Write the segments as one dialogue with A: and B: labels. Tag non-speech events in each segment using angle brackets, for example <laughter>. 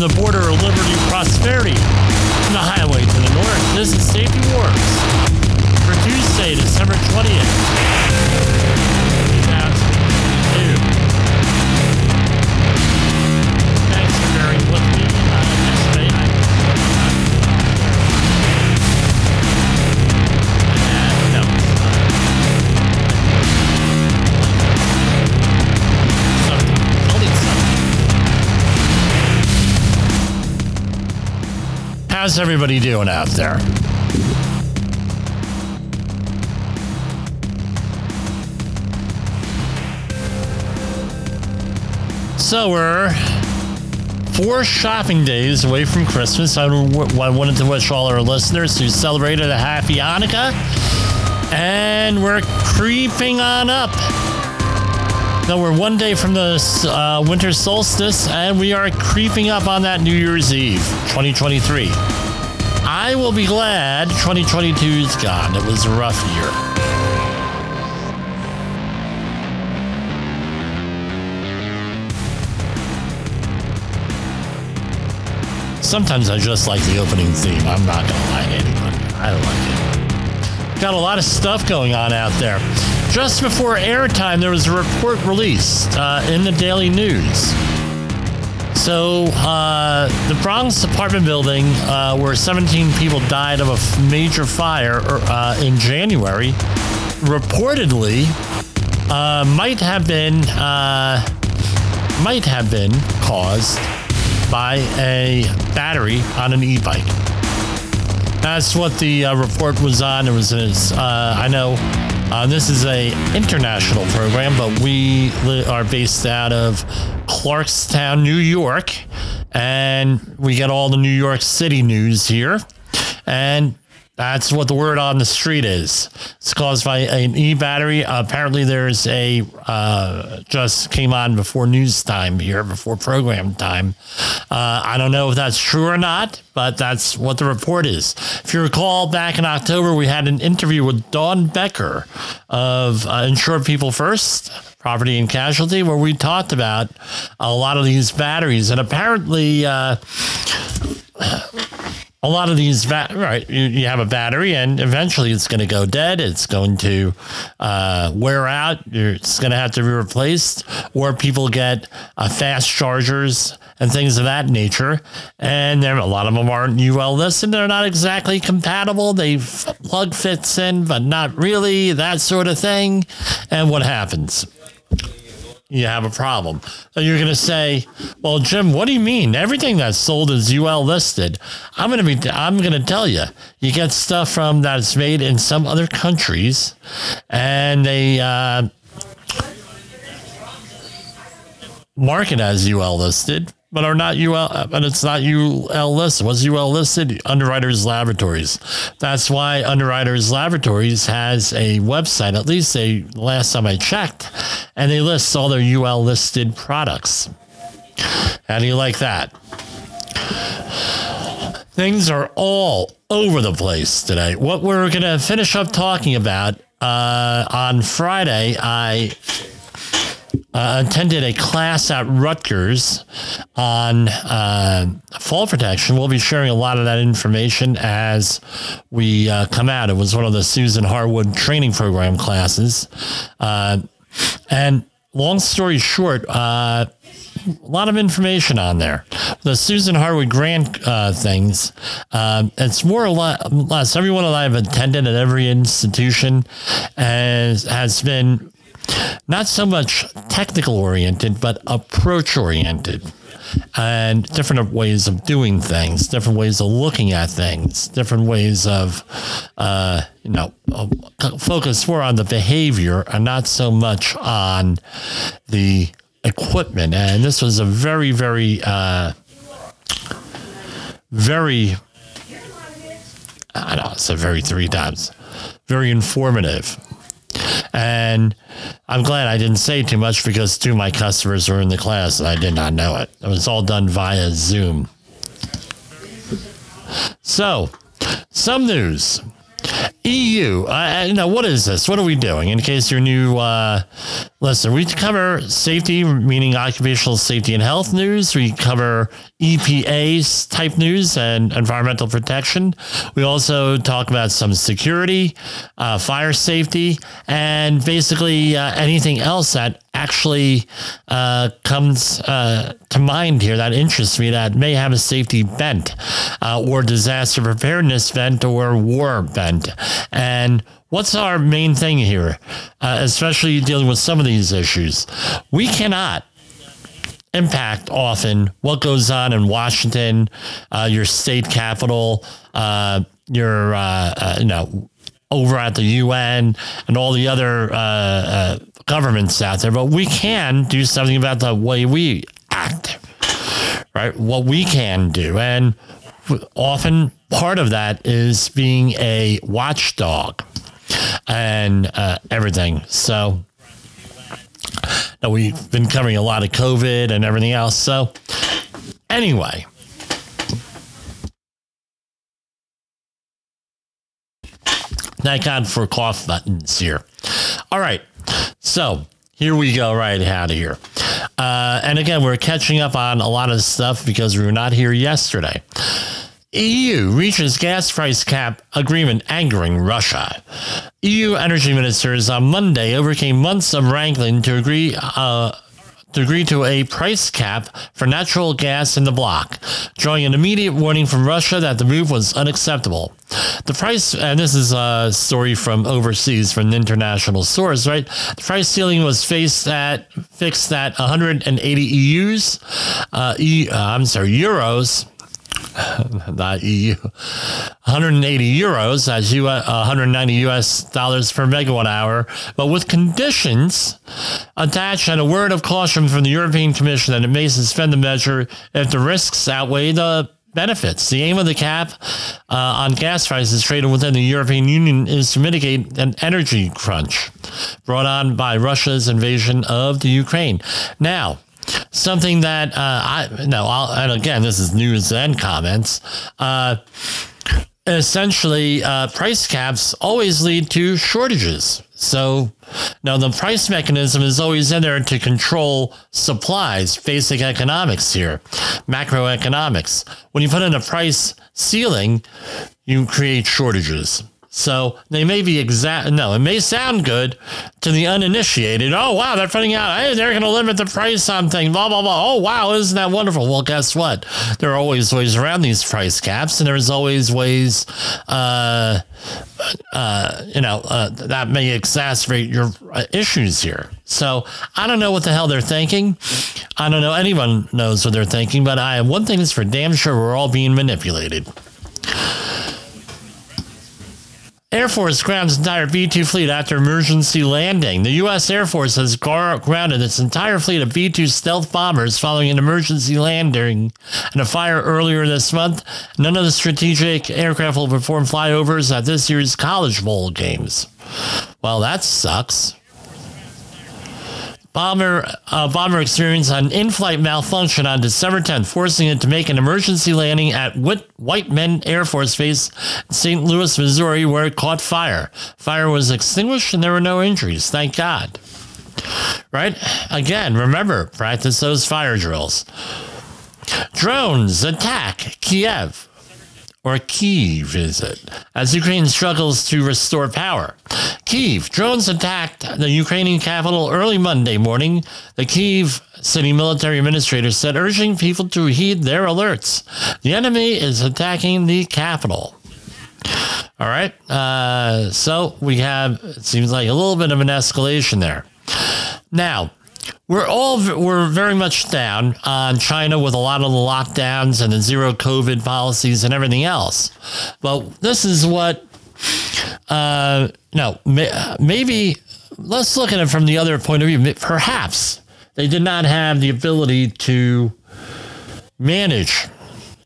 A: from the border of liberty prosperity from the highway to the north. This is Safety Wars for Tuesday, December 20th. How's everybody doing out there? So we're four shopping days away from Christmas. I, w- I wanted to wish all our listeners who celebrated a happy Hanukkah. And we're creeping on up. No, we're one day from the uh, winter solstice, and we are creeping up on that New Year's Eve, 2023. I will be glad 2022 is gone. It was a rough year. Sometimes I just like the opening theme. I'm not going to lie to anyone. I like it. Got a lot of stuff going on out there. Just before airtime, there was a report released uh, in the Daily News. So, uh, the Bronx apartment building uh, where 17 people died of a major fire uh, in January reportedly uh, might have been uh, might have been caused by a battery on an e-bike. That's what the report was on. It was, uh, I know, uh, this is a international program, but we li- are based out of Clarkstown, New York, and we get all the New York City news here, and that's what the word on the street is. It's caused by an e battery. apparently, there's a uh, just came on before news time here, before program time. Uh, I don't know if that's true or not, but that's what the report is. If you recall, back in October, we had an interview with Dawn Becker of uh, Insure People First property and casualty, where we talked about a lot of these batteries, and apparently. Uh, a lot of these va- right you, you have a battery and eventually it's going to go dead it's going to uh, wear out it's going to have to be replaced or people get uh, fast chargers and things of that nature. And there a lot of them aren't ul listed they're not exactly compatible. They plug fits in but not really that sort of thing. And what happens you have a problem. So you're going to say, "Well, Jim, what do you mean? Everything that's sold is UL listed." I'm going to be I'm going to tell you. You get stuff from that's made in some other countries and they uh, market as UL listed, but are not UL, but it's not UL listed. Was UL listed? Underwriters Laboratories. That's why Underwriters Laboratories has a website, at least they last time I checked, and they list all their UL listed products. How do you like that? Things are all over the place today. What we're going to finish up talking about uh, on Friday, I uh, attended a class at Rutgers on uh, fall protection. We'll be sharing a lot of that information as we uh, come out. It was one of the Susan Harwood training program classes. Uh, and long story short, uh, a lot of information on there. The Susan Harwood grant uh, things, um, it's more or less everyone that I've attended at every institution has, has been not so much technical oriented, but approach oriented. And different ways of doing things, different ways of looking at things, different ways of, uh, you know, focus more on the behavior and not so much on the equipment. And this was a very, very, uh, very, I don't know, I said very three times, very informative. And I'm glad I didn't say too much because two of my customers were in the class and I did not know it. It was all done via Zoom. So, some news. EU. Uh, now, what is this? What are we doing? In case you're new, uh, listen, we cover safety, meaning occupational safety and health news. We cover EPA type news and environmental protection. We also talk about some security, uh, fire safety, and basically uh, anything else that actually uh, comes uh, to mind here that interests me that may have a safety bent uh, or disaster preparedness bent or war bent. And what's our main thing here, uh, especially dealing with some of these issues? We cannot impact often what goes on in Washington, uh, your state capital, uh, your, you know, over at the UN and all the other uh, uh, governments out there, but we can do something about the way we act, right? What we can do. And often part of that is being a watchdog and uh, everything. So, now we've been covering a lot of COVID and everything else. So, anyway, Thank God for cough buttons here. All right. So here we go right out of here. Uh, and again, we're catching up on a lot of stuff because we were not here yesterday. EU reaches gas price cap agreement angering Russia. EU energy ministers on Monday overcame months of wrangling to agree uh, to agree to a price cap for natural gas in the bloc, drawing an immediate warning from Russia that the move was unacceptable. The price, and this is a story from overseas from an international source, right? The price ceiling was faced at fixed at 180 EUs, uh, e, uh, I'm sorry, euros <laughs> not EU, 180 euros, as you 190 US dollars per megawatt hour, but with conditions attached and a word of caution from the European Commission that it may suspend the measure if the risks outweigh the benefits. The aim of the cap uh, on gas prices traded within the European Union is to mitigate an energy crunch brought on by Russia's invasion of the Ukraine. Now, something that uh, I no, I'll, and again, this is news and comments. Uh, essentially, uh, price caps always lead to shortages. So, now the price mechanism is always in there to control supplies, basic economics here, macroeconomics. When you put in a price ceiling, you create shortages. So they may be exact. No, it may sound good to the uninitiated. Oh wow, they're putting out. Hey, they're going to limit the price on. Blah blah blah. Oh wow, isn't that wonderful? Well, guess what? There are always ways around these price caps, and there's always ways. Uh, uh, you know, uh, that may exacerbate your uh, issues here. So I don't know what the hell they're thinking. I don't know. Anyone knows what they're thinking, but I one thing is for damn sure: we're all being manipulated. Air Force grounds entire B 2 fleet after emergency landing. The U.S. Air Force has grounded its entire fleet of B 2 stealth bombers following an emergency landing and a fire earlier this month. None of the strategic aircraft will perform flyovers at this year's College Bowl games. Well, that sucks. Bomber uh, bomber experienced an in-flight malfunction on December 10th, forcing it to make an emergency landing at Whit- Whiteman Air Force Base St. Louis, Missouri, where it caught fire. Fire was extinguished and there were no injuries. Thank God. Right? Again, remember, practice those fire drills. Drones attack Kiev or Kiev is it, as Ukraine struggles to restore power. Kiev, drones attacked the Ukrainian capital early Monday morning. The Kiev city military administrator said, urging people to heed their alerts. The enemy is attacking the capital. All right. Uh, so we have, it seems like a little bit of an escalation there. Now, we're all we're very much down on China with a lot of the lockdowns and the zero COVID policies and everything else. But this is what, uh, no, maybe let's look at it from the other point of view. Perhaps they did not have the ability to manage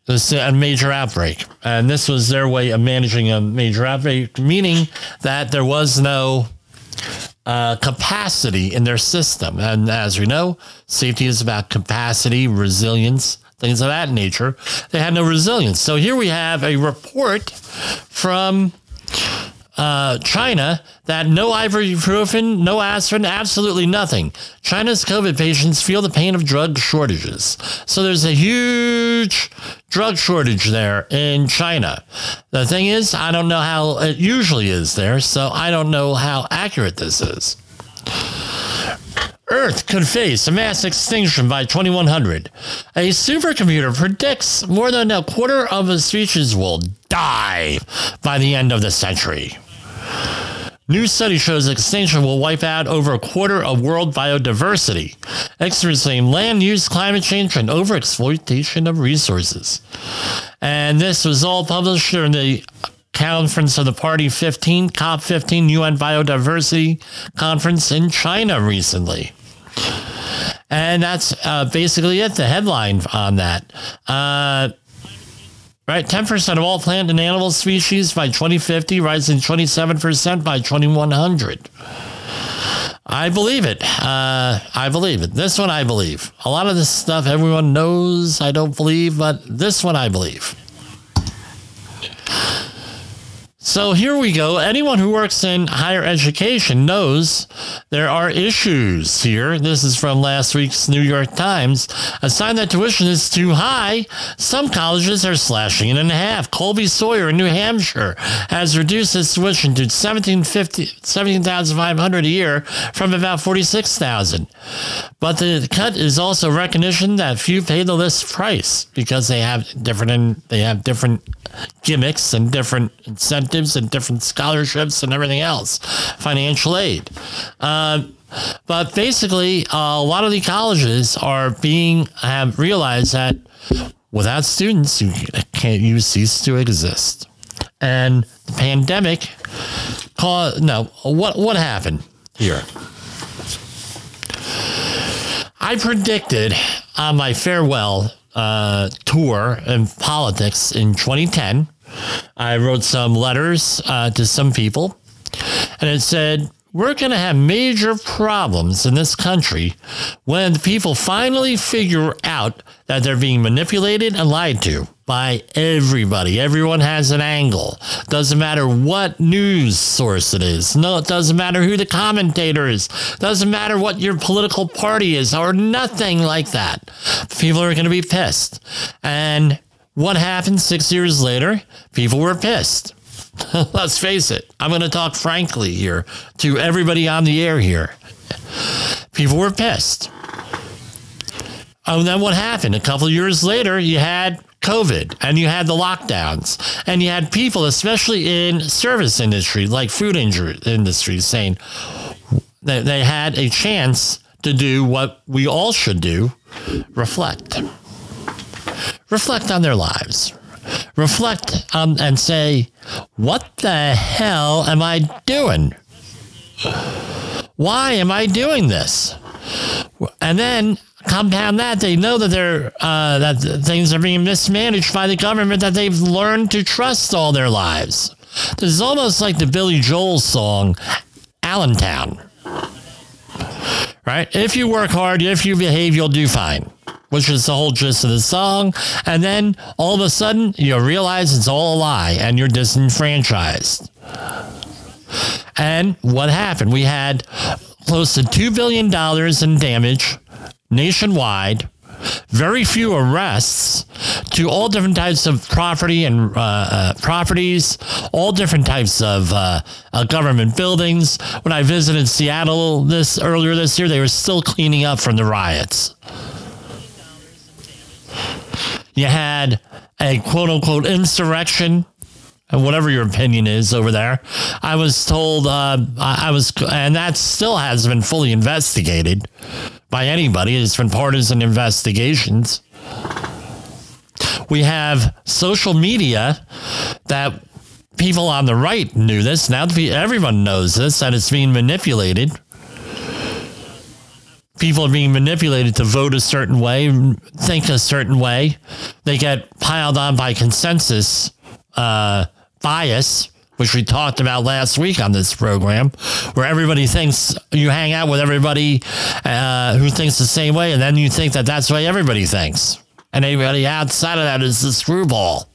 A: this a major outbreak, and this was their way of managing a major outbreak, meaning that there was no uh, capacity in their system. And as we know, safety is about capacity, resilience, things of that nature. They had no resilience. So here we have a report from uh, China that no ibuprofen, no aspirin, absolutely nothing. China's COVID patients feel the pain of drug shortages. So there's a huge drug shortage there in China. The thing is, I don't know how it usually is there, so I don't know how accurate this is. Earth could face a mass extinction by 2100. A supercomputer predicts more than a quarter of the species will die by the end of the century. New study shows extinction will wipe out over a quarter of world biodiversity. Experts claim land use, climate change, and overexploitation of resources. And this was all published during the conference of the Party 15, COP15 UN Biodiversity Conference in China recently. And that's uh, basically it, the headline on that. Uh, Right, 10% of all plant and animal species by 2050, rising 27% by 2100. I believe it. Uh, I believe it. This one I believe. A lot of this stuff everyone knows I don't believe, but this one I believe. So here we go. Anyone who works in higher education knows there are issues here. This is from last week's New York Times. A sign that tuition is too high, some colleges are slashing it in half. Colby Sawyer in New Hampshire has reduced its tuition to 17,500 a year from about 46,000. But the cut is also recognition that few pay the list price because they have different they have different gimmicks and different incentives and different scholarships and everything else, financial aid. Uh, but basically, uh, a lot of the colleges are being have realized that without students, you can't you cease to exist. And the pandemic caused no. What what happened here? I predicted on my farewell uh, tour in politics in 2010. I wrote some letters uh, to some people, and it said, We're going to have major problems in this country when the people finally figure out that they're being manipulated and lied to by everybody. Everyone has an angle. Doesn't matter what news source it is. No, it doesn't matter who the commentator is. Doesn't matter what your political party is or nothing like that. People are going to be pissed. And what happened six years later? People were pissed. <laughs> Let's face it. I'm going to talk frankly here to everybody on the air here. People were pissed. Oh, and then what happened? A couple years later, you had COVID and you had the lockdowns and you had people, especially in service industry, like food industry, saying that they had a chance to do what we all should do reflect. Reflect on their lives. Reflect um, and say, what the hell am I doing? Why am I doing this? And then compound that, they know that they're uh, that things are being mismanaged by the government that they've learned to trust all their lives. This is almost like the Billy Joel song, Allentown. Right? If you work hard, if you behave, you'll do fine. Which is the whole gist of the song. And then all of a sudden, you realize it's all a lie and you're disenfranchised. And what happened? We had close to $2 billion in damage nationwide, very few arrests to all different types of property and uh, uh, properties, all different types of uh, uh, government buildings. When I visited Seattle this earlier this year, they were still cleaning up from the riots. You had a quote unquote insurrection and whatever your opinion is over there. I was told uh, I was, and that still hasn't been fully investigated by anybody. It's been partisan investigations. We have social media that people on the right knew this. Now everyone knows this, that it's being manipulated. People are being manipulated to vote a certain way, think a certain way. They get piled on by consensus uh, bias, which we talked about last week on this program, where everybody thinks you hang out with everybody uh, who thinks the same way, and then you think that that's the way everybody thinks. And anybody outside of that is the screwball.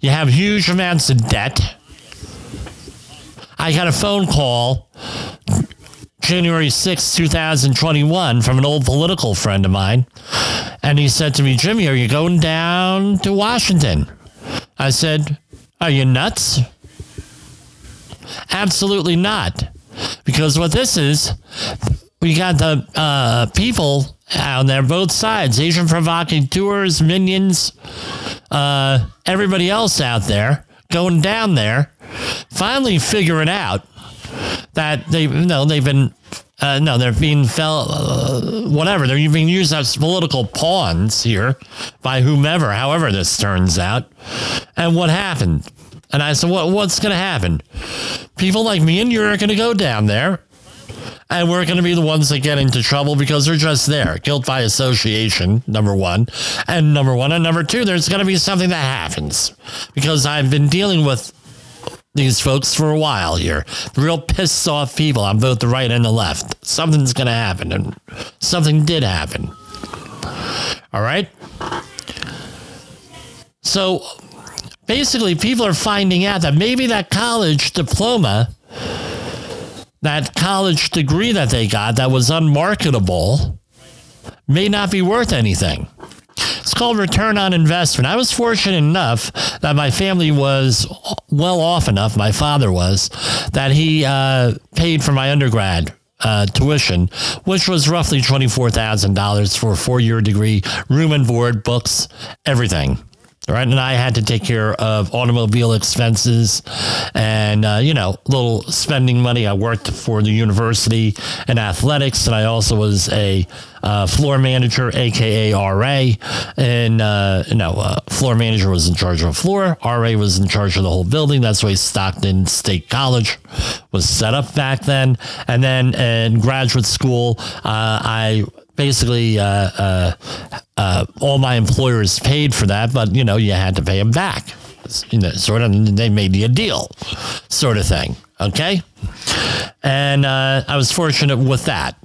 A: You have huge amounts of debt. I got a phone call January 6, 2021, from an old political friend of mine. And he said to me, Jimmy, are you going down to Washington? I said, Are you nuts? Absolutely not. Because what this is, we got the uh, people out there, both sides, agent provocateurs, minions, uh, everybody else out there going down there, finally figuring out that they, you know, they've been, uh, no, they're being fell, uh, whatever. They're being used as political pawns here by whomever, however this turns out. And what happened? And I said, what, what's going to happen? People like me and you are going to go down there and we're going to be the ones that get into trouble because they're just there. Guilt by association, number one. And number one. And number two, there's going to be something that happens because I've been dealing with these folks for a while here. Real pissed off people on both the right and the left. Something's going to happen. And something did happen. All right. So basically, people are finding out that maybe that college diploma that college degree that they got that was unmarketable may not be worth anything. It's called return on investment. I was fortunate enough that my family was well off enough, my father was, that he uh, paid for my undergrad uh, tuition, which was roughly $24,000 for a four year degree, room and board, books, everything right? And I had to take care of automobile expenses and, uh, you know, little spending money. I worked for the university in athletics, and I also was a uh, floor manager, aka RA. And, uh, know, uh, floor manager was in charge of a floor, RA was in charge of the whole building. That's why Stockton State College was set up back then. And then in graduate school, uh, I basically uh, uh, uh, all my employers paid for that, but you know you had to pay them back. You know, sort of. They made you a deal, sort of thing. Okay, and uh, I was fortunate with that.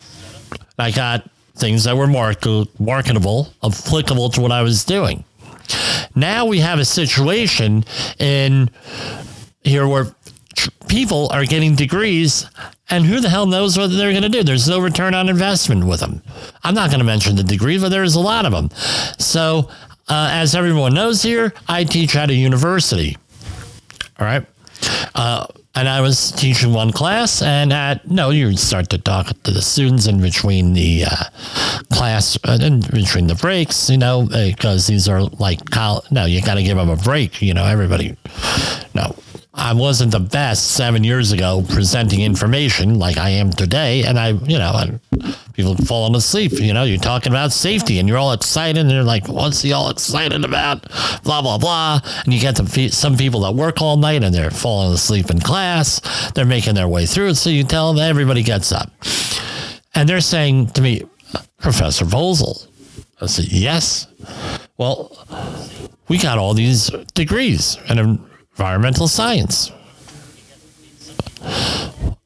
A: I got things that were market- marketable, applicable to what I was doing. Now we have a situation in here where people are getting degrees and who the hell knows what they're going to do? There's no return on investment with them. I'm not going to mention the degrees, but there's a lot of them. So, uh, as everyone knows here, I teach at a university. All right. Uh, and I was teaching one class, and at no, you start to talk to the students in between the uh, class, uh, in between the breaks, you know, because these are like college. No, you got to give them a break. You know, everybody. No, I wasn't the best seven years ago presenting information like I am today. And I, you know, and people falling asleep. You know, you're talking about safety and you're all excited and they're like, what's he all excited about? Blah, blah, blah. And you get the, some people that work all night and they're falling asleep in class. They're making their way through. So you tell them everybody gets up. And they're saying to me, Professor Voelzel. I said, yes. Well, we got all these degrees and environmental science.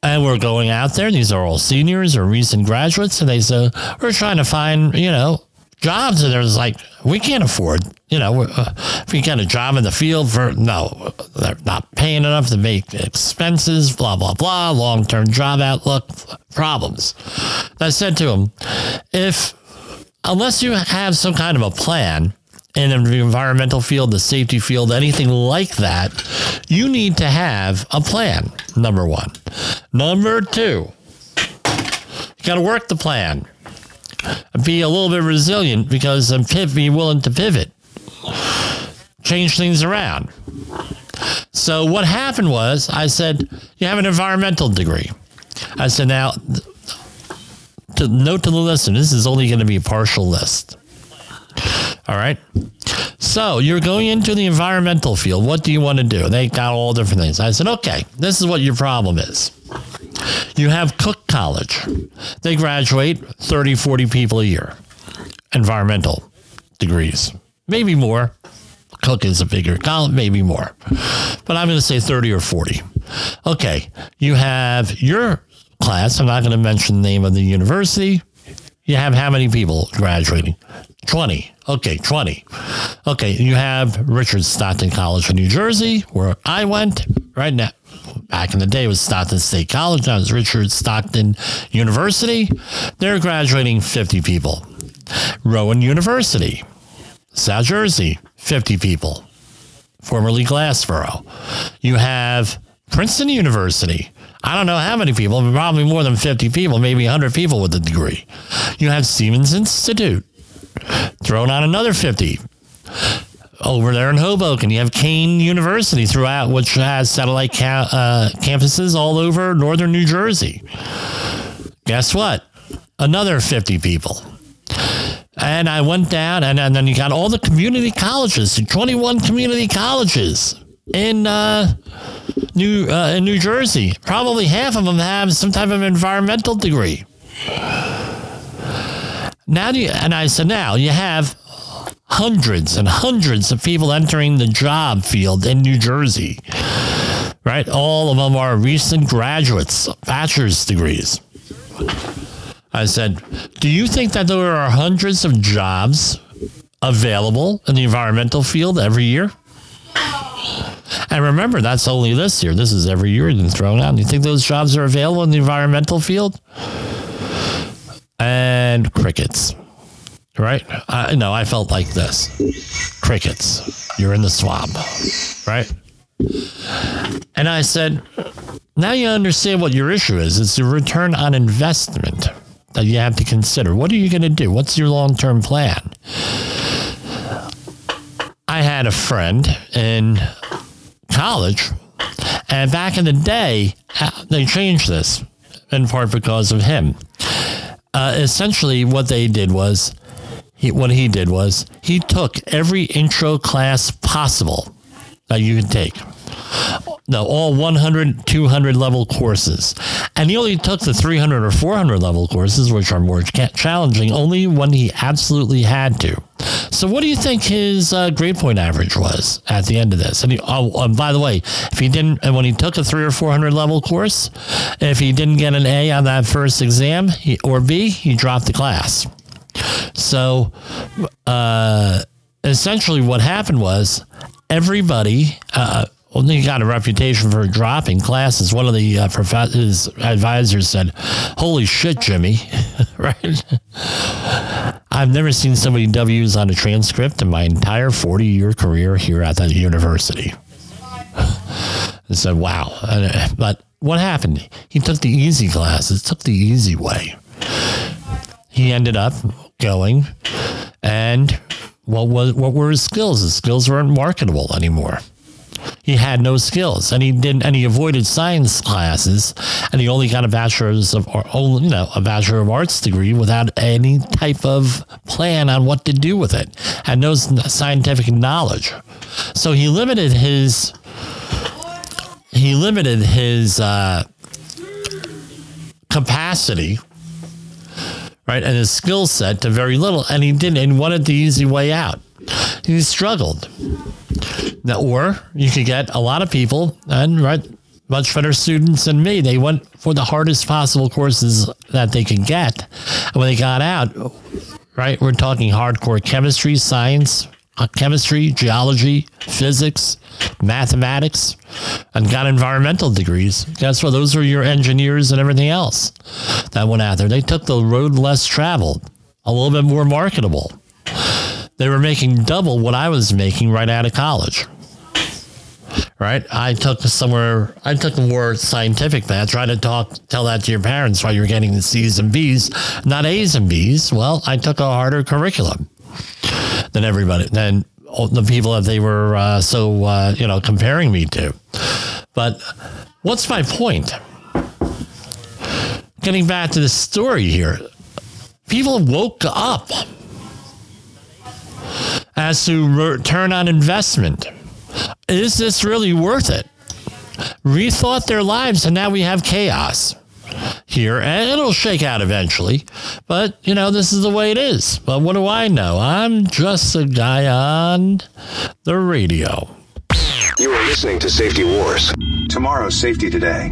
A: And we're going out there. These are all seniors or recent graduates. And they say, we're trying to find, you know, jobs. And there's like, we can't afford, you know, uh, if you get a job in the field for, no, they're not paying enough to make expenses, blah, blah, blah, long term job outlook, problems. I said to him, if, unless you have some kind of a plan, in the environmental field, the safety field, anything like that, you need to have a plan. Number one. Number two, you got to work the plan. Be a little bit resilient because um, be willing to pivot, change things around. So what happened was, I said, you have an environmental degree. I said, now, to note to the listener, this is only going to be a partial list. All right. So you're going into the environmental field. What do you want to do? They got all different things. I said, okay, this is what your problem is. You have Cook College. They graduate 30, 40 people a year. Environmental degrees. Maybe more. Cook is a bigger college, maybe more. But I'm going to say 30 or 40. Okay. You have your class. I'm not going to mention the name of the university. You have how many people graduating? 20. Okay, 20. Okay, you have Richard Stockton College in New Jersey, where I went right now. Back in the day, was Stockton State College. Now it's Richard Stockton University. They're graduating 50 people. Rowan University, South Jersey, 50 people, formerly Glassboro. You have Princeton University. I don't know how many people, probably more than 50 people, maybe 100 people with a degree. You have Stevens Institute, throwing on another 50. Over there in Hoboken, you have Kean University throughout, which has satellite ca- uh, campuses all over northern New Jersey. Guess what? Another 50 people. And I went down, and, and then you got all the community colleges, 21 community colleges in uh, New uh, in New Jersey. Probably half of them have some type of environmental degree. Now, you, and I said, now you have hundreds and hundreds of people entering the job field in New Jersey. Right? All of them are recent graduates, bachelor's degrees. I said, Do you think that there are hundreds of jobs available in the environmental field every year? And remember, that's only this year. This is every year been thrown out. Do you think those jobs are available in the environmental field? And crickets. Right? No, I felt like this. Crickets. You're in the swamp. Right? And I said, now you understand what your issue is. It's the return on investment that you have to consider. What are you going to do? What's your long term plan? I had a friend in college, and back in the day, uh, they changed this in part because of him. Uh, essentially, what they did was, he, what he did was, he took every intro class possible that you could take no, all 100, 200 level courses. And he only took the 300 or 400 level courses, which are more challenging, only when he absolutely had to. So, what do you think his uh, grade point average was at the end of this? And, he, oh, and by the way, if he didn't, and when he took a three or 400 level course, if he didn't get an A on that first exam he, or B, he dropped the class. So, uh, essentially, what happened was everybody, uh, well, he got a reputation for dropping classes. One of the uh, his advisors said, "Holy shit, Jimmy!" <laughs> right? I've never seen so many W's on a transcript in my entire forty-year career here at the university. <sighs> I said, "Wow!" But what happened? He took the easy classes, took the easy way. He ended up going, and what was what were his skills? His skills weren't marketable anymore he had no skills and he didn't and he avoided science classes and he only got a bachelor's of or only you know a bachelor of arts degree without any type of plan on what to do with it and no scientific knowledge. So he limited his he limited his uh, capacity right and his skill set to very little and he didn't and wanted the easy way out he struggled now, or you could get a lot of people and right, much better students than me. They went for the hardest possible courses that they could get. And when they got out, right, we're talking hardcore chemistry, science, uh, chemistry, geology, physics, mathematics, and got environmental degrees. Guess what? Those are your engineers and everything else that went out there. They took the road less traveled, a little bit more marketable they were making double what I was making right out of college. Right? I took somewhere, I took more scientific path. Try to talk, tell that to your parents while you're getting the C's and B's, not A's and B's. Well, I took a harder curriculum than everybody, than the people that they were uh, so, uh, you know, comparing me to. But what's my point? Getting back to the story here, people woke up as to return on investment. Is this really worth it? Rethought their lives, and now we have chaos here, and it'll shake out eventually. But, you know, this is the way it is. But what do I know? I'm just a guy on the radio.
B: You are listening to Safety Wars. Tomorrow's Safety Today.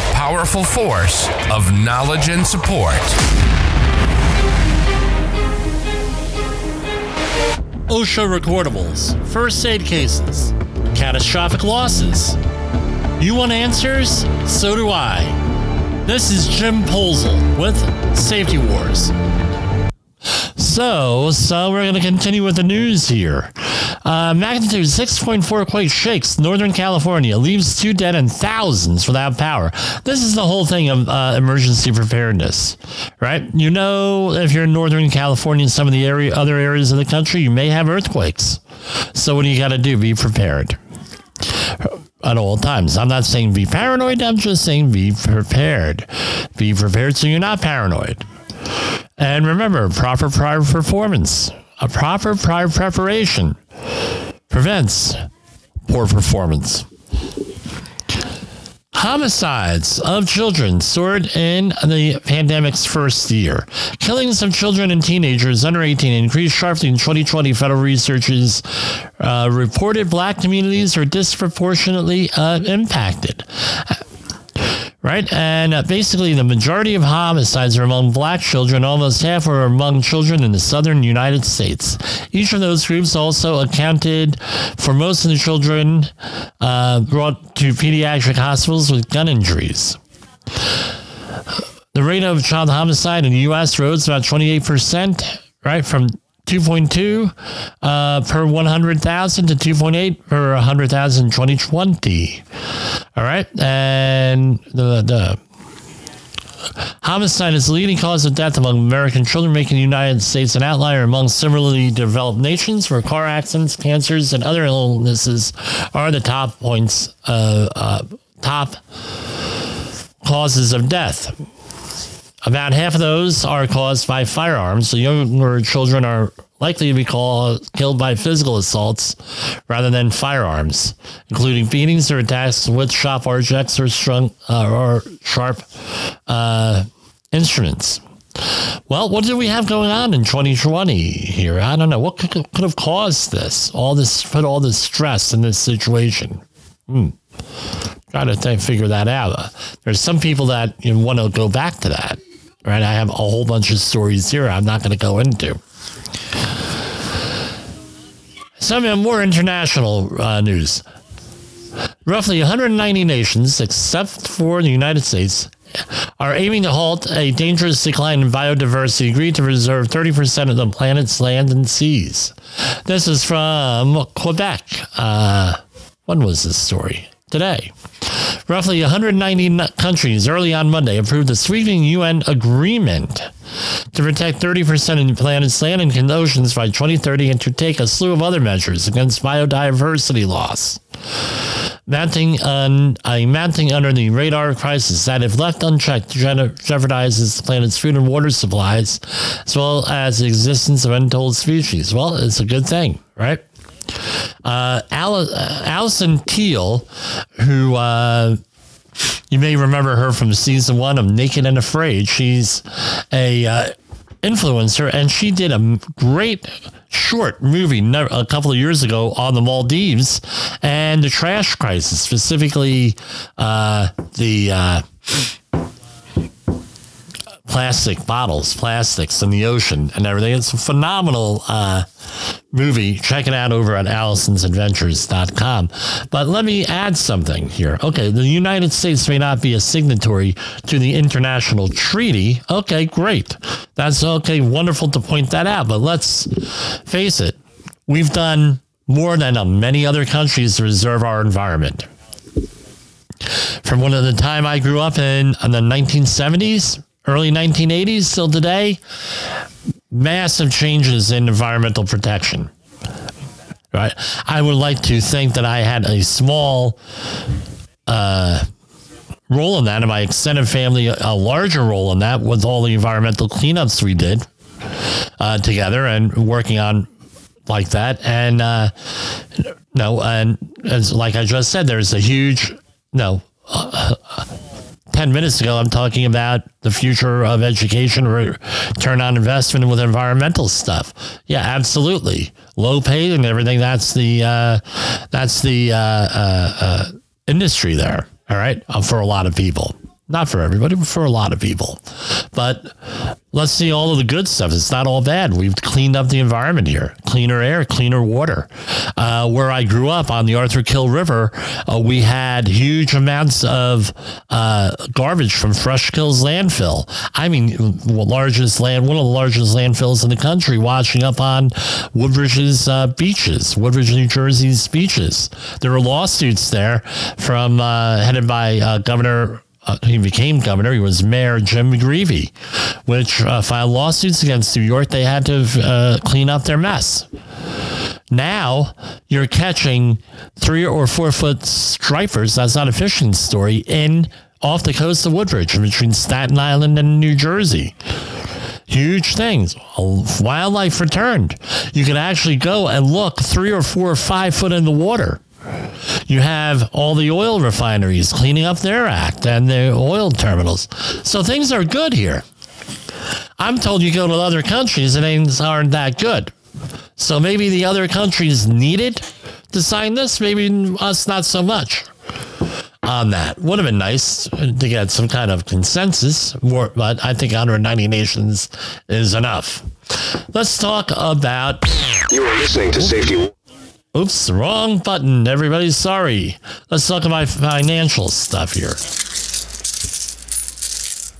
C: powerful force of knowledge and support.
A: OSHA recordables, first aid cases, catastrophic losses. You want answers? So do I. This is Jim Polzel with Safety Wars. So, so we're going to continue with the news here. Uh, magnitude 6.4 quake shakes Northern California, leaves two dead and thousands without power. This is the whole thing of uh, emergency preparedness, right? You know, if you're in Northern California and some of the area, other areas of the country, you may have earthquakes. So, what do you got to do? Be prepared at all times. I'm not saying be paranoid, I'm just saying be prepared. Be prepared so you're not paranoid. And remember, proper prior performance, a proper prior preparation prevents poor performance. Homicides of children soared in the pandemic's first year. Killings of children and teenagers under 18 increased sharply in 2020. Federal researchers uh, reported black communities are disproportionately uh, impacted right? And uh, basically, the majority of homicides are among black children. Almost half are among children in the southern United States. Each of those groups also accounted for most of the children uh, brought to pediatric hospitals with gun injuries. The rate of child homicide in the U.S. rose about 28%, right, from 2.2 uh, per 100,000 to 2.8 per 100,000 in 2020. All right. And the, the homicide is the leading cause of death among American children, making the United States an outlier among similarly developed nations where car accidents, cancers, and other illnesses are the top points, uh, uh, top causes of death. About half of those are caused by firearms. So younger children are likely to be called, killed by physical assaults rather than firearms, including beatings or attacks with sharp objects or, strung, uh, or sharp uh, instruments. Well, what do we have going on in 2020 here? I don't know. What could, could have caused this? All this, put all this stress in this situation. Hmm. Try to figure that out. There's some people that you know, want to go back to that right? I have a whole bunch of stories here I'm not going to go into. Some more international uh, news. Roughly 190 nations, except for the United States, are aiming to halt a dangerous decline in biodiversity, agreed to preserve 30% of the planet's land and seas. This is from Quebec. Uh, when was this story? Today. Roughly 190 countries early on Monday approved a sweeping UN agreement to protect 30% of the planet's land and oceans by 2030 and to take a slew of other measures against biodiversity loss. Mounting on a mounting under the radar crisis that, if left unchecked, jeopardizes the planet's food and water supplies, as well as the existence of untold species. Well, it's a good thing, right? Uh, Alison Teal, who uh, you may remember her from season one of Naked and Afraid. She's a uh, influencer, and she did a great short movie a couple of years ago on the Maldives and the trash crisis, specifically uh, the uh, plastic bottles, plastics in the ocean and everything. It's a phenomenal uh, movie. Check it out over at Allison'sAdventures.com. But let me add something here. Okay, the United States may not be a signatory to the international treaty. Okay, great. That's okay, wonderful to point that out. But let's face it, we've done more than many other countries to preserve our environment. From one of the time I grew up in, in the 1970s, early 1980s till today, massive changes in environmental protection. Right. I would like to think that I had a small uh, role in that, and my extended family a larger role in that with all the environmental cleanups we did uh, together and working on like that. And uh, no, and as like I just said, there's a huge no. Uh, 10 minutes ago, I'm talking about the future of education, return on investment with environmental stuff. Yeah, absolutely. Low pay and everything. That's the, uh, that's the uh, uh, uh industry there. All right. Uh, for a lot of people. Not for everybody, but for a lot of people. But let's see all of the good stuff. It's not all bad. We've cleaned up the environment here cleaner air, cleaner water. Uh, where I grew up on the Arthur Kill River, uh, we had huge amounts of uh, garbage from Fresh Kills landfill. I mean, largest land, one of the largest landfills in the country, washing up on Woodbridge's uh, beaches, Woodbridge, New Jersey's beaches. There were lawsuits there from uh, headed by uh, Governor uh, he became governor. He was Mayor Jim McGreevey, which uh, filed lawsuits against New York. They had to uh, clean up their mess. Now you're catching three or four foot stripers. That's not a fishing story in off the coast of Woodbridge between Staten Island and New Jersey. Huge things. Wildlife returned. You can actually go and look three or four or five foot in the water you have all the oil refineries cleaning up their act and the oil terminals. So things are good here. I'm told you go to other countries and things aren't that good. So maybe the other countries needed to sign this, maybe us not so much on that. Would have been nice to get some kind of consensus, but I think 190 nations is enough. Let's talk about.
B: You are listening to Safety.
A: Oops, wrong button. Everybody, sorry. Let's talk about financial stuff here.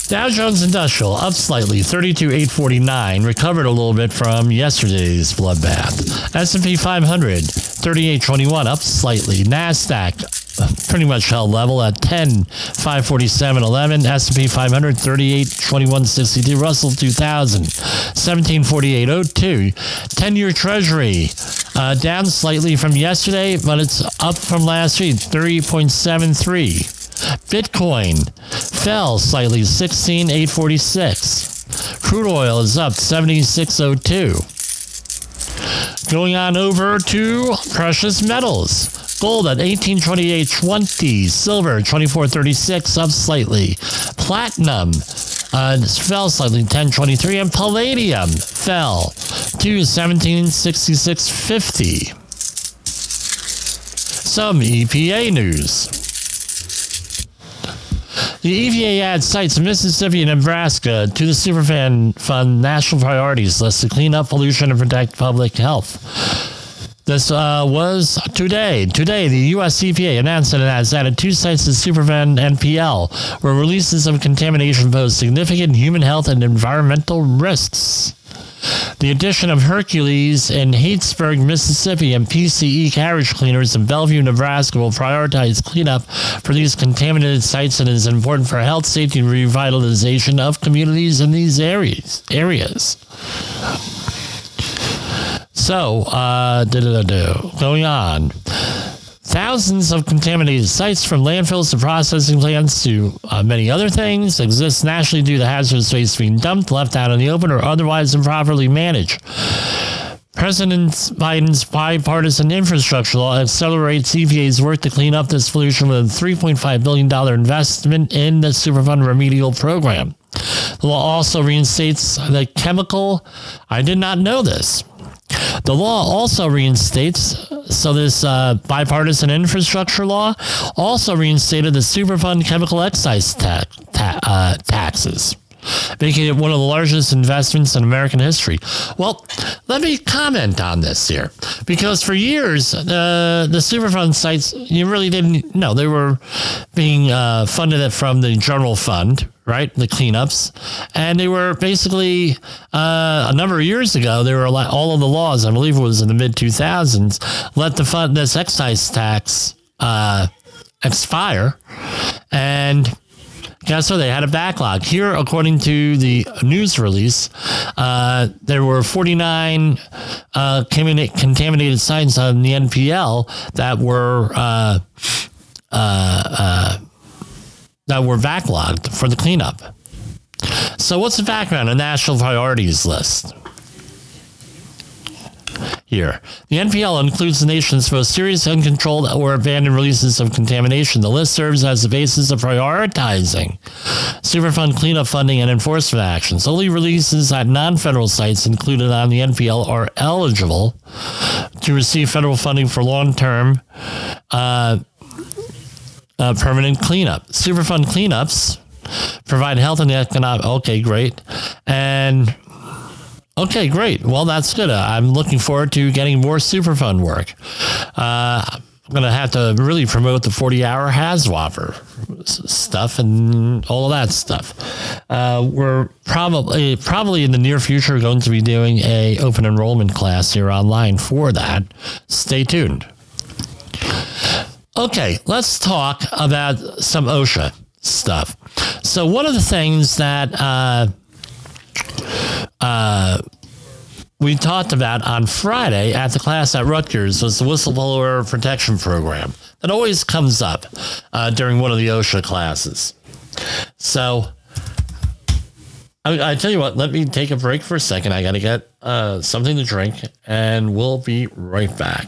A: Dow Jones Industrial up slightly, 32,849, recovered a little bit from yesterday's bloodbath. S&P 500, 3821, up slightly. Nasdaq pretty much held level at 10 547.11. S&P 500 38 Russell 2000 1748.02. 10-year Treasury uh, down slightly from yesterday, but it's up from last week 3.73. Bitcoin fell slightly 16,846. Crude oil is up 7602. Going on over to precious metals. Gold at 1828.20, silver 24.36 up slightly. Platinum uh, fell slightly 10.23 and palladium fell to 1766.50. Some EPA news. The EPA adds sites in Mississippi and Nebraska to the Superfund Fund national priorities list to clean up pollution and protect public health. This uh, was today. Today, the U.S. EPA announced that it has added two sites to Superfund NPL, where releases of contamination pose significant human health and environmental risks. The addition of Hercules in Hattiesburg, Mississippi, and PCE carriage cleaners in Bellevue, Nebraska will prioritize cleanup for these contaminated sites and is important for health, safety, and revitalization of communities in these areas. Areas. So, uh, going on. Thousands of contaminated sites from landfills to processing plants to uh, many other things exist nationally due to hazardous waste being dumped, left out in the open, or otherwise improperly managed. President Biden's bipartisan infrastructure law accelerates EPA's work to clean up this pollution with a $3.5 billion investment in the Superfund remedial program. The law also reinstates the chemical, I did not know this, the law also reinstates, so this uh, bipartisan infrastructure law also reinstated the Superfund chemical excise ta- ta- uh, taxes. Making it one of the largest investments in American history. Well, let me comment on this here, because for years, uh, the Superfund sites, you really didn't know. They were being uh, funded from the general fund, right? The cleanups. And they were basically, uh, a number of years ago, they were all of the laws, I believe it was in the mid 2000s, let the fund, this excise tax, uh, expire. And guess what? They had a backlog. Here, according to the news release, uh, there were 49 uh, contaminated sites on the NPL that were uh, uh, uh, that were backlogged for the cleanup. So, what's the background? A national priorities list here. The NPL includes the nation's most serious uncontrolled or abandoned releases of contamination. The list serves as the basis of prioritizing Superfund cleanup funding and enforcement actions. Only releases at non federal sites included on the NPL are eligible to receive federal funding for long term uh, uh, permanent cleanup. Superfund cleanups provide health and economic. Okay, great. And Okay, great. Well, that's good. Uh, I'm looking forward to getting more Superfund work. Uh, I'm going to have to really promote the 40 hour HAZWOPER stuff and all of that stuff. Uh, we're probably probably in the near future going to be doing a open enrollment class here online for that. Stay tuned. Okay, let's talk about some OSHA stuff. So one of the things that uh, uh, we talked about on Friday at the class at Rutgers was the whistleblower protection program that always comes up uh, during one of the OSHA classes. So I, I, tell you what, let me take a break for a second. I got to get uh, something to drink, and we'll be right back.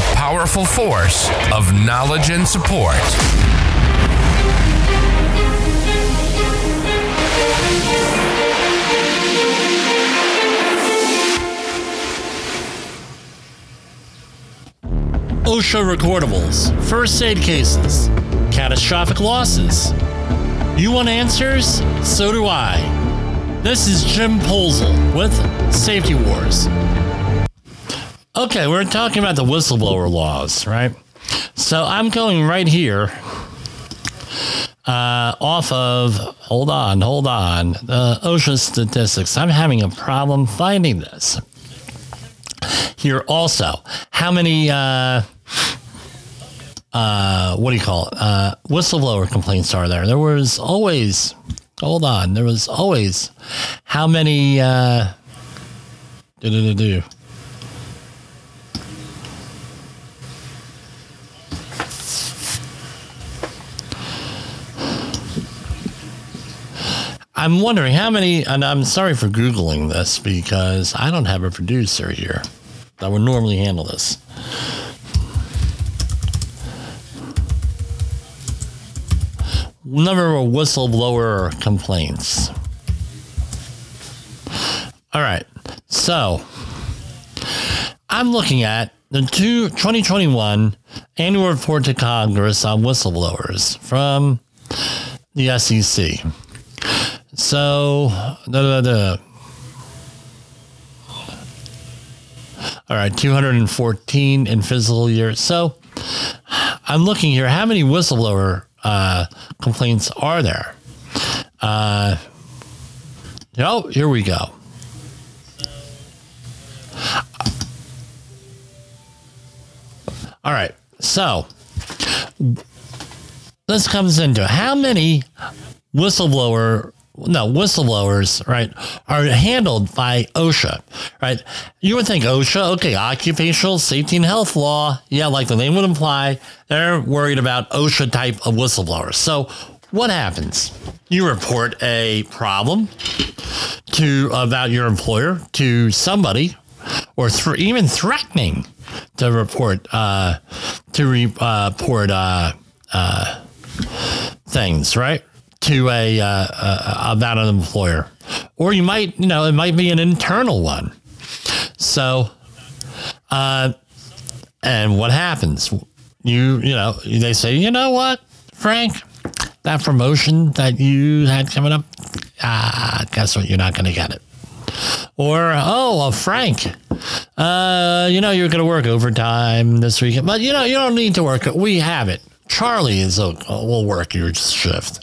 C: powerful force of knowledge and support.
A: OSHA recordables, first aid cases, catastrophic losses. You want answers? So do I. This is Jim Polzel with Safety Wars. Okay, we're talking about the whistleblower laws, right? So I'm going right here uh, off of, hold on, hold on, uh, OSHA statistics. I'm having a problem finding this. Here also, how many, uh, uh, what do you call it? Uh, whistleblower complaints are there? There was always, hold on, there was always how many, uh, do do do do I'm wondering how many, and I'm sorry for Googling this because I don't have a producer here that would normally handle this. Number of whistleblower complaints. All right. So I'm looking at the two, 2021 annual report to Congress on whistleblowers from the SEC. So, da, da, da. all right, 214 in physical years. So, I'm looking here. How many whistleblower uh, complaints are there? Uh, oh, here we go. All right. So this comes into how many whistleblower no whistleblowers right are handled by OSHA right? You would think OSHA okay occupational safety and health law yeah like the name would imply they're worried about OSHA type of whistleblowers. So what happens? You report a problem to about your employer to somebody or th- even threatening to report uh, to re- uh, report uh, uh, things, right? To a uh, uh, about an employer, or you might, you know, it might be an internal one. So, uh, and what happens? You, you know, they say, you know what, Frank, that promotion that you had coming up, ah, guess what? You're not going to get it. Or, oh, well, Frank, uh, you know, you're going to work overtime this weekend, but you know, you don't need to work. We have it. Charlie is a, will work your shift.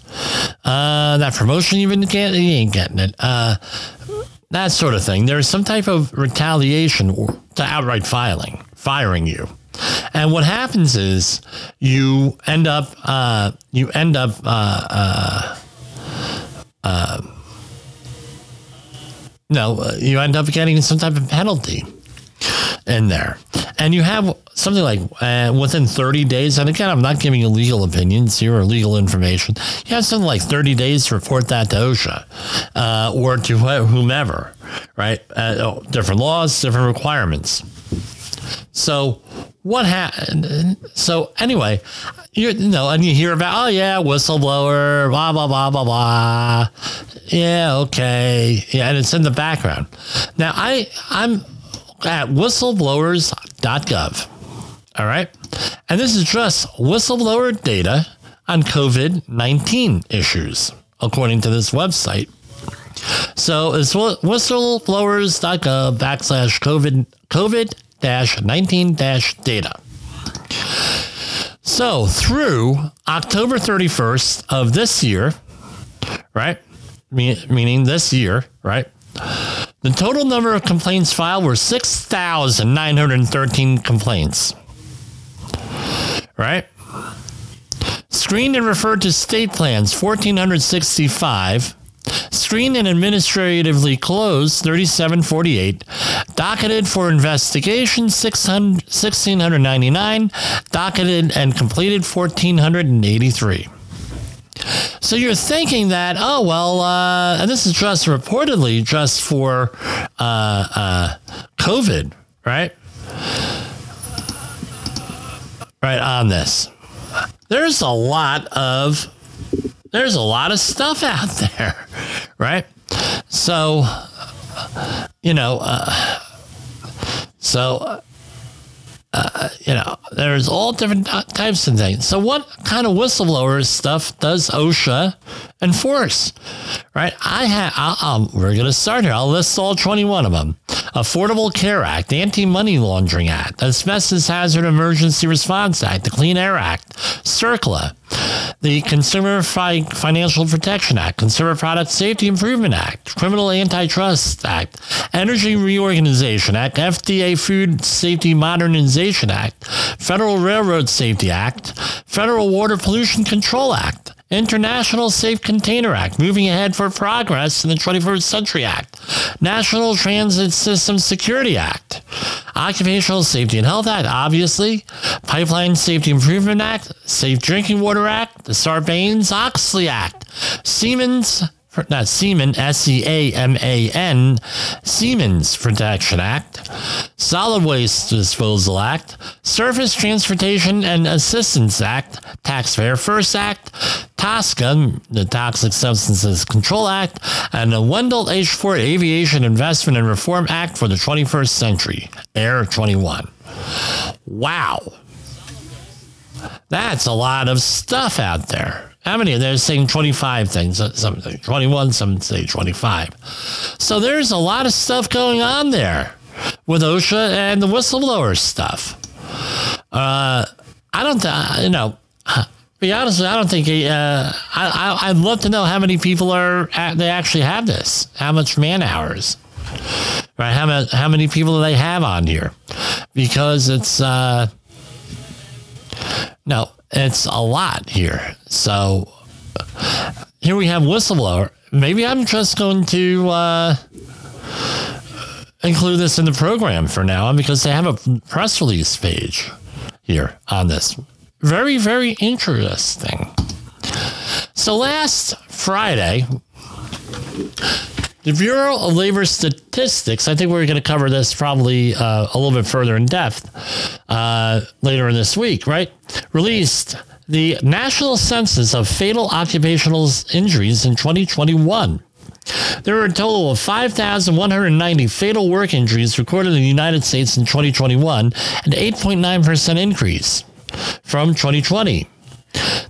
A: Uh, that promotion you didn't get, you ain't getting it. Uh, that sort of thing. There's some type of retaliation to outright filing, firing you. And what happens is you end up, uh, you end up, uh, uh, uh, no, uh, you end up getting some type of penalty in there. And you have something like uh, within 30 days, and again, I'm not giving you legal opinions here or legal information. You have something like 30 days to report that to OSHA uh, or to whomever, right? Uh, oh, different laws, different requirements. So what happened? So anyway, you, know, and you hear about, oh yeah, whistleblower, blah blah blah blah blah. Yeah, okay, yeah, and it's in the background. Now I I'm at whistleblowers.gov. All right, and this is just whistleblower data on COVID nineteen issues, according to this website. So it's whistleblowers.gov backslash COVID COVID dash 19 dash data. So through October 31st of this year, right? meaning this year, right? The total number of complaints filed were 6,913 complaints. Right? Screened and referred to state plans 1,465. Screened and administratively closed 3748. Docketed for investigation 1699. Docketed and completed 1483. So you're thinking that, oh, well, uh, and this is just reportedly just for uh, uh, COVID, right? Right on this. There's a lot of there's a lot of stuff out <laughs> there, right? So, you know, uh, so uh, you know, there's all different types of things. So, what kind of whistleblower stuff does OSHA enforce? Right? I have. we're going to start here. I'll list all 21 of them. Affordable Care Act, Anti Money Laundering Act, Asbestos Hazard Emergency Response Act, the Clean Air Act, CERCLA, the Consumer Fi- Financial Protection Act, Consumer Product Safety Improvement Act, Criminal Antitrust Act, Energy Reorganization Act, FDA Food Safety Modernization Act, Federal Railroad Safety Act, Federal Water Pollution Control Act, International Safe Container Act, Moving Ahead for Progress in the 21st Century Act, National Transit System Security Act, Occupational Safety and Health Act, obviously, Pipeline Safety Improvement Act, Safe Drinking Water Act, the Sarbanes Oxley Act, Siemens not uh, Seaman, S E A M A N, Seamen's Protection Act, Solid Waste Disposal Act, Surface Transportation and Assistance Act, Taxpayer First Act, TSCA, the Toxic Substances Control Act, and the Wendell H. Ford Aviation Investment and Reform Act for the 21st Century, Air 21. Wow. That's a lot of stuff out there. How many? They're saying 25 things, uh, some say 21, some say 25. So there's a lot of stuff going on there with OSHA and the whistleblower stuff. Uh, I don't, you know, be honest, I don't think. Uh, I, I would love to know how many people are they actually have this. How much man hours? Right? How many how many people do they have on here? Because it's uh, no, it's a lot here. So here we have whistleblower. Maybe I'm just going to uh, include this in the program for now because they have a press release page here on this. Very, very interesting. So last Friday, the Bureau of Labor Statistics, I think we're going to cover this probably uh, a little bit further in depth uh, later in this week, right? Released the National Census of Fatal Occupational Injuries in 2021. There were a total of 5,190 fatal work injuries recorded in the United States in 2021, an 8.9% increase from 2020.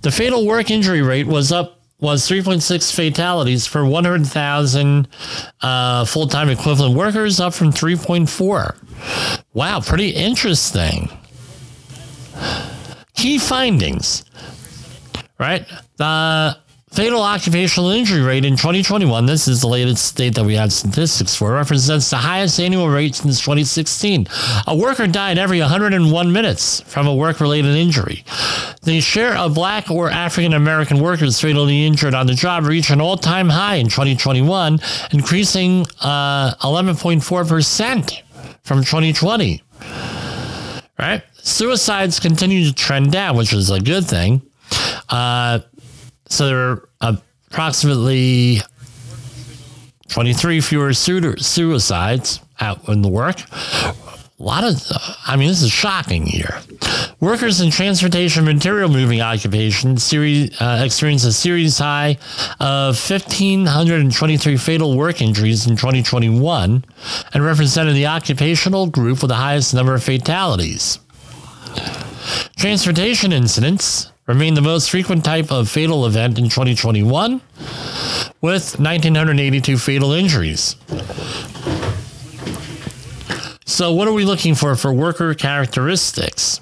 A: The fatal work injury rate was up was 3.6 fatalities for 100,000 uh, full-time equivalent workers, up from 3.4. Wow, pretty interesting. Key findings, right? The Fatal occupational injury rate in 2021, this is the latest date that we have statistics for, represents the highest annual rate since 2016. A worker died every 101 minutes from a work related injury. The share of black or African American workers fatally injured on the job reached an all time high in 2021, increasing uh, 11.4% from 2020. Right? Suicides continue to trend down, which is a good thing. Uh, so there are approximately 23 fewer suicides out in the work. A lot of, I mean, this is shocking here. Workers in transportation material moving occupations series, uh, experienced a series high of 1,523 fatal work injuries in 2021 and represented the occupational group with the highest number of fatalities. Transportation incidents remained the most frequent type of fatal event in 2021, with 1,982 fatal injuries. So, what are we looking for for worker characteristics?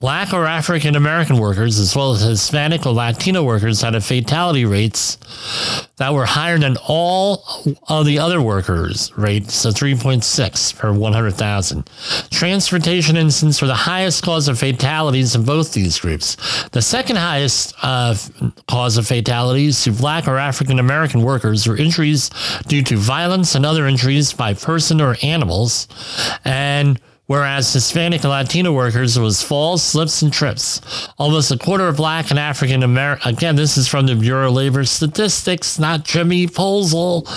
A: Black or African American workers, as well as Hispanic or Latino workers, had a fatality rates that were higher than all of the other workers' rates, so 3.6 per 100,000. Transportation incidents were the highest cause of fatalities in both these groups. The second highest uh, cause of fatalities to Black or African American workers were injuries due to violence and other injuries by person or animals, and whereas Hispanic and Latino workers was falls, slips, and trips. Almost a quarter of black and African American, again, this is from the Bureau of Labor Statistics, not Jimmy Posel.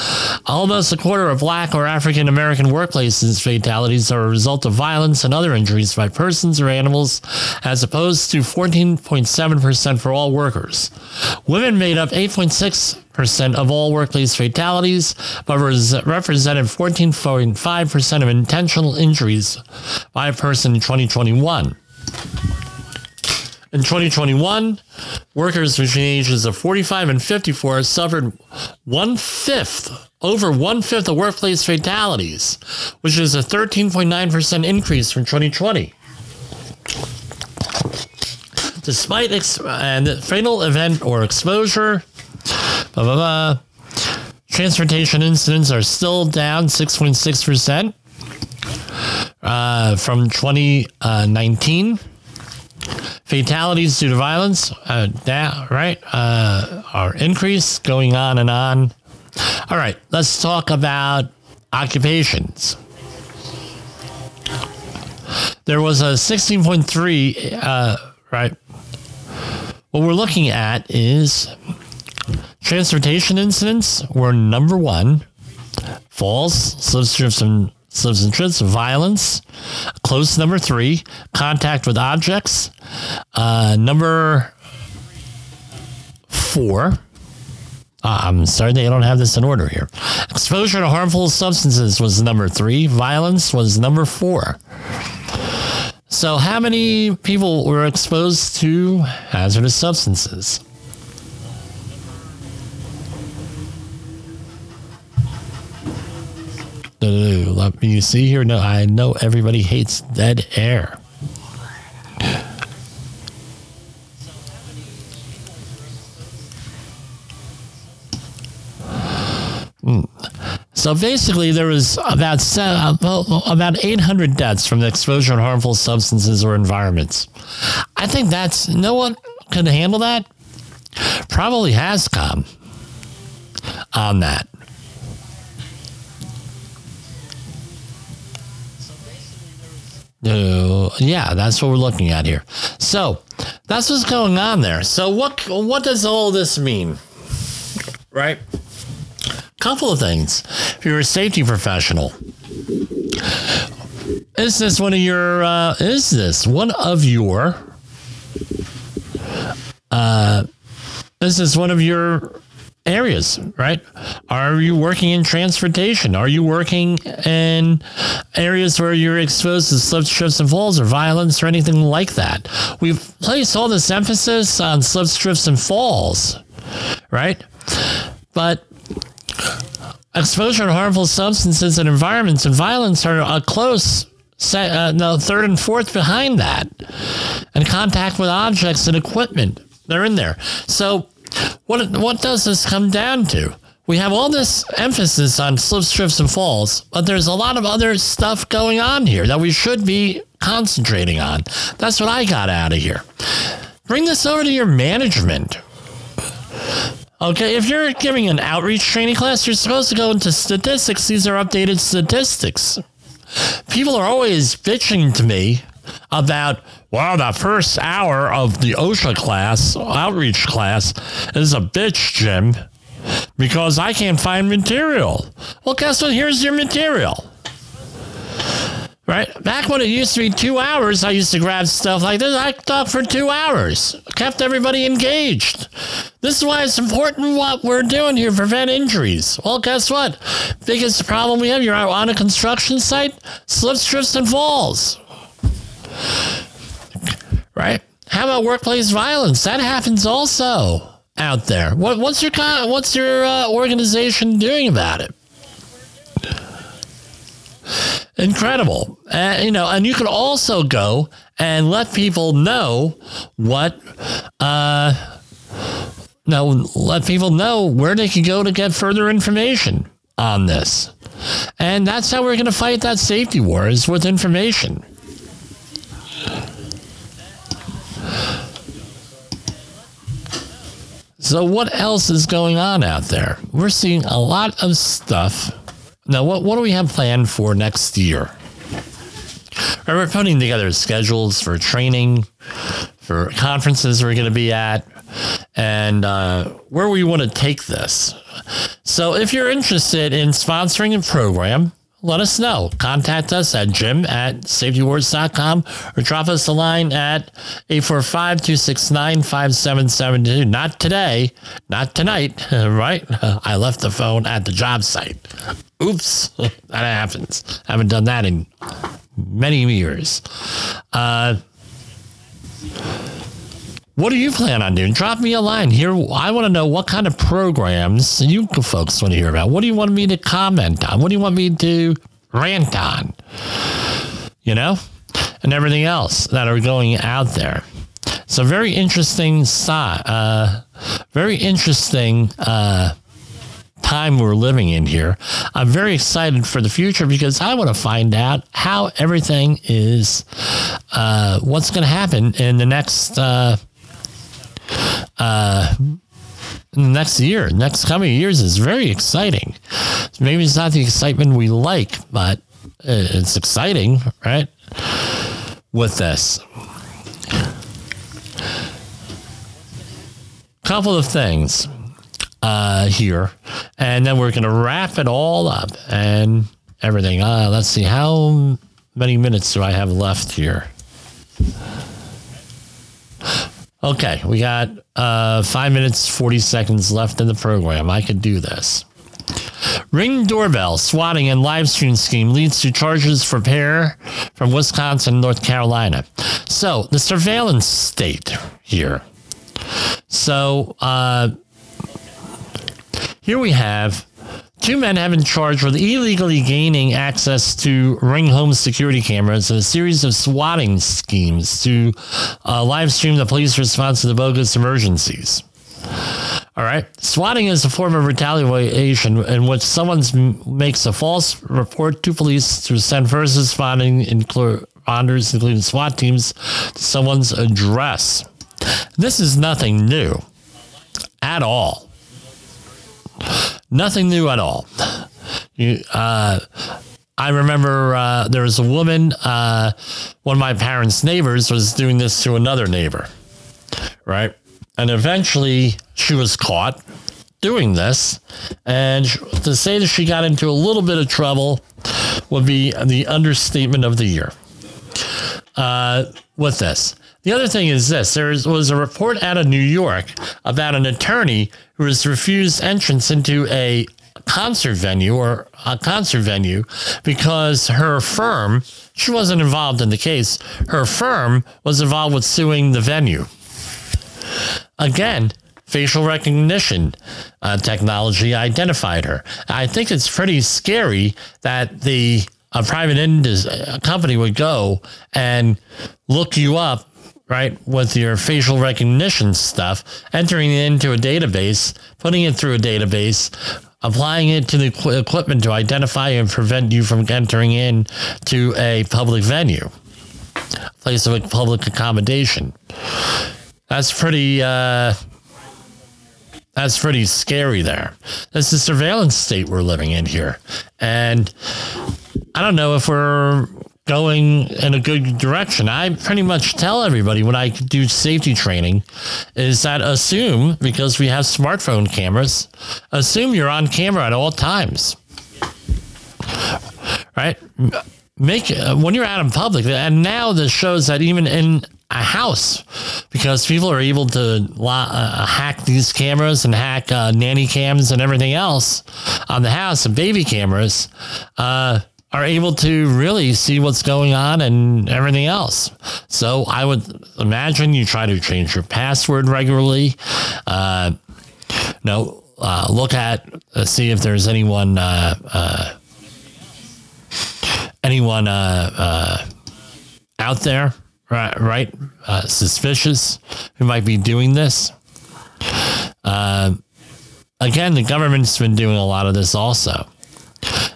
A: Almost a quarter of black or African American workplaces fatalities are a result of violence and other injuries by persons or animals, as opposed to 14.7% for all workers. Women made up 8.6 percent of all workplace fatalities, but represented 14.5% of intentional injuries by a person in 2021. In 2021, workers between ages of 45 and 54 suffered one fifth, over one fifth of workplace fatalities, which is a 13.9% increase from 2020. Despite ex- and fatal event or exposure, Blah, blah, blah. Transportation incidents are still down 6.6% uh, from 2019. Fatalities due to violence, uh, down, right, uh, are increased, going on and on. All right, let's talk about occupations. There was a 16.3, uh, right? What we're looking at is Transportation incidents were number one. Falls, slips, and trips, violence. Close number three. Contact with objects. Uh, number four. Uh, I'm sorry they don't have this in order here. Exposure to harmful substances was number three. Violence was number four. So, how many people were exposed to hazardous substances? Let me see here. No, I know everybody hates dead air. Hmm. So basically, there was about uh, about 800 deaths from the exposure to harmful substances or environments. I think that's no one can handle that. Probably has come on that. Uh, yeah, that's what we're looking at here. So that's what's going on there. So what what does all this mean? Right? Couple of things. If you're a safety professional, is this one of your uh, is this one of your uh, this is one of your areas, right? Are you working in transportation? Are you working in areas where you're exposed to slips, trips, and falls or violence or anything like that? We've placed all this emphasis on slips, trips, and falls, right? But exposure to harmful substances and environments and violence are a close uh, no, third and fourth behind that. And contact with objects and equipment. They're in there. So what what does this come down to? We have all this emphasis on slips, trips, and falls, but there's a lot of other stuff going on here that we should be concentrating on. That's what I got out of here. Bring this over to your management. Okay, if you're giving an outreach training class, you're supposed to go into statistics. These are updated statistics. People are always bitching to me about, well, the first hour of the OSHA class, outreach class, is a bitch, Jim, because I can't find material. Well, guess what? Here's your material. Right? Back when it used to be two hours, I used to grab stuff like this. I talked for two hours, kept everybody engaged. This is why it's important what we're doing here, prevent injuries. Well, guess what? Biggest problem we have, you're on a construction site, slips, trips, and falls right? How about workplace violence? That happens also out there. What, what's your what's your uh, organization doing about it? Incredible, uh, you know. And you can also go and let people know what. Uh, no, let people know where they can go to get further information on this. And that's how we're going to fight that safety war is with information. So, what else is going on out there? We're seeing a lot of stuff. Now, what, what do we have planned for next year? We're putting together schedules for training, for conferences we're going to be at, and uh, where we want to take this. So, if you're interested in sponsoring a program, let us know. Contact us at jim at safetywars.com or drop us a line at 845-269-5772. Not today, not tonight, <laughs> right? I left the phone at the job site. Oops, <laughs> that happens. I haven't done that in many years. Uh, what do you plan on doing? Drop me a line here. I want to know what kind of programs you folks want to hear about. What do you want me to comment on? What do you want me to rant on? You know, and everything else that are going out there. So very interesting, uh, very interesting uh, time we're living in here. I'm very excited for the future because I want to find out how everything is, uh, what's going to happen in the next uh, uh, next year, next coming years is very exciting. Maybe it's not the excitement we like, but it's exciting, right? With this. Couple of things uh, here, and then we're going to wrap it all up and everything. Uh, let's see, how many minutes do I have left here? Okay, we got uh, five minutes, 40 seconds left in the program. I could do this. Ring doorbell swatting and live stream scheme leads to charges for pair from Wisconsin, North Carolina. So the surveillance state here. So uh, here we have two men have been charged with illegally gaining access to ring home security cameras and a series of swatting schemes to uh, live stream the police response to the bogus emergencies. All right. Swatting is a form of retaliation in which someone makes a false report to police to send first responding responders, including SWAT teams, to someone's address. This is nothing new at all. Nothing new at all. You, uh, I remember uh, there was a woman, uh, one of my parents' neighbors was doing this to another neighbor, right? And eventually she was caught doing this. And to say that she got into a little bit of trouble would be the understatement of the year uh, with this. The other thing is this there was a report out of New York about an attorney who was refused entrance into a concert venue or a concert venue because her firm, she wasn't involved in the case, her firm was involved with suing the venue. Again, facial recognition uh, technology identified her. I think it's pretty scary that the a private industry, company would go and look you up right, with your facial recognition stuff, entering it into a database, putting it through a database, applying it to the equipment to identify and prevent you from entering in to a public venue, place of public accommodation. That's pretty. Uh, that's pretty scary there. This is surveillance state we're living in here. And I don't know if we're going in a good direction. I pretty much tell everybody when I do safety training is that assume because we have smartphone cameras, assume you're on camera at all times. Right? Make when you're out in public, and now this shows that even in a house, because people are able to uh, hack these cameras and hack uh, nanny cams and everything else on the house and baby cameras. Uh, are able to really see what's going on and everything else. So I would imagine you try to change your password regularly. Uh, no, uh, look at uh, see if there's anyone uh, uh, anyone uh, out there right right suspicious who might be doing this. again, the government's been doing a lot of this also.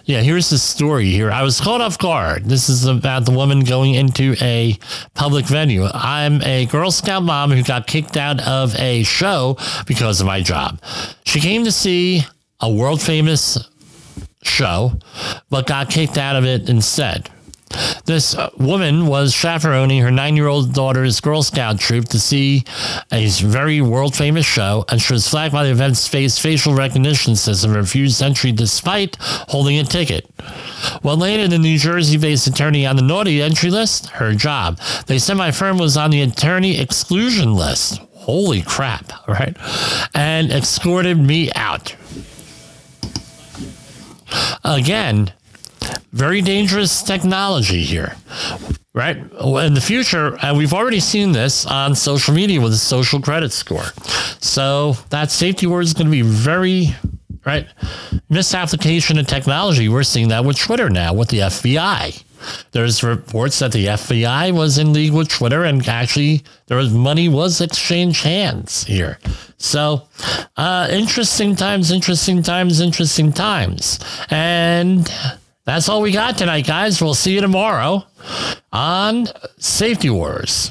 A: Yeah, here's the story here. I was caught off guard. This is about the woman going into a public venue. I'm a Girl Scout mom who got kicked out of a show because of my job. She came to see a world famous show, but got kicked out of it instead. This uh, woman was chaperoning her nine year old daughter's Girl Scout troop to see a very world famous show, and she was flagged by the event's face facial recognition system and refused entry despite holding a ticket. Well, later, the New Jersey based attorney on the naughty entry list? Her job. They said my firm was on the attorney exclusion list. Holy crap, right? And escorted me out. Again, very dangerous technology here, right? In the future, and we've already seen this on social media with a social credit score. So that safety word is going to be very, right? Misapplication of technology. We're seeing that with Twitter now, with the FBI. There's reports that the FBI was in league with Twitter, and actually, there was money was exchanged hands here. So, uh, interesting times, interesting times, interesting times, and that's all we got tonight, guys. We'll see you tomorrow on Safety Wars.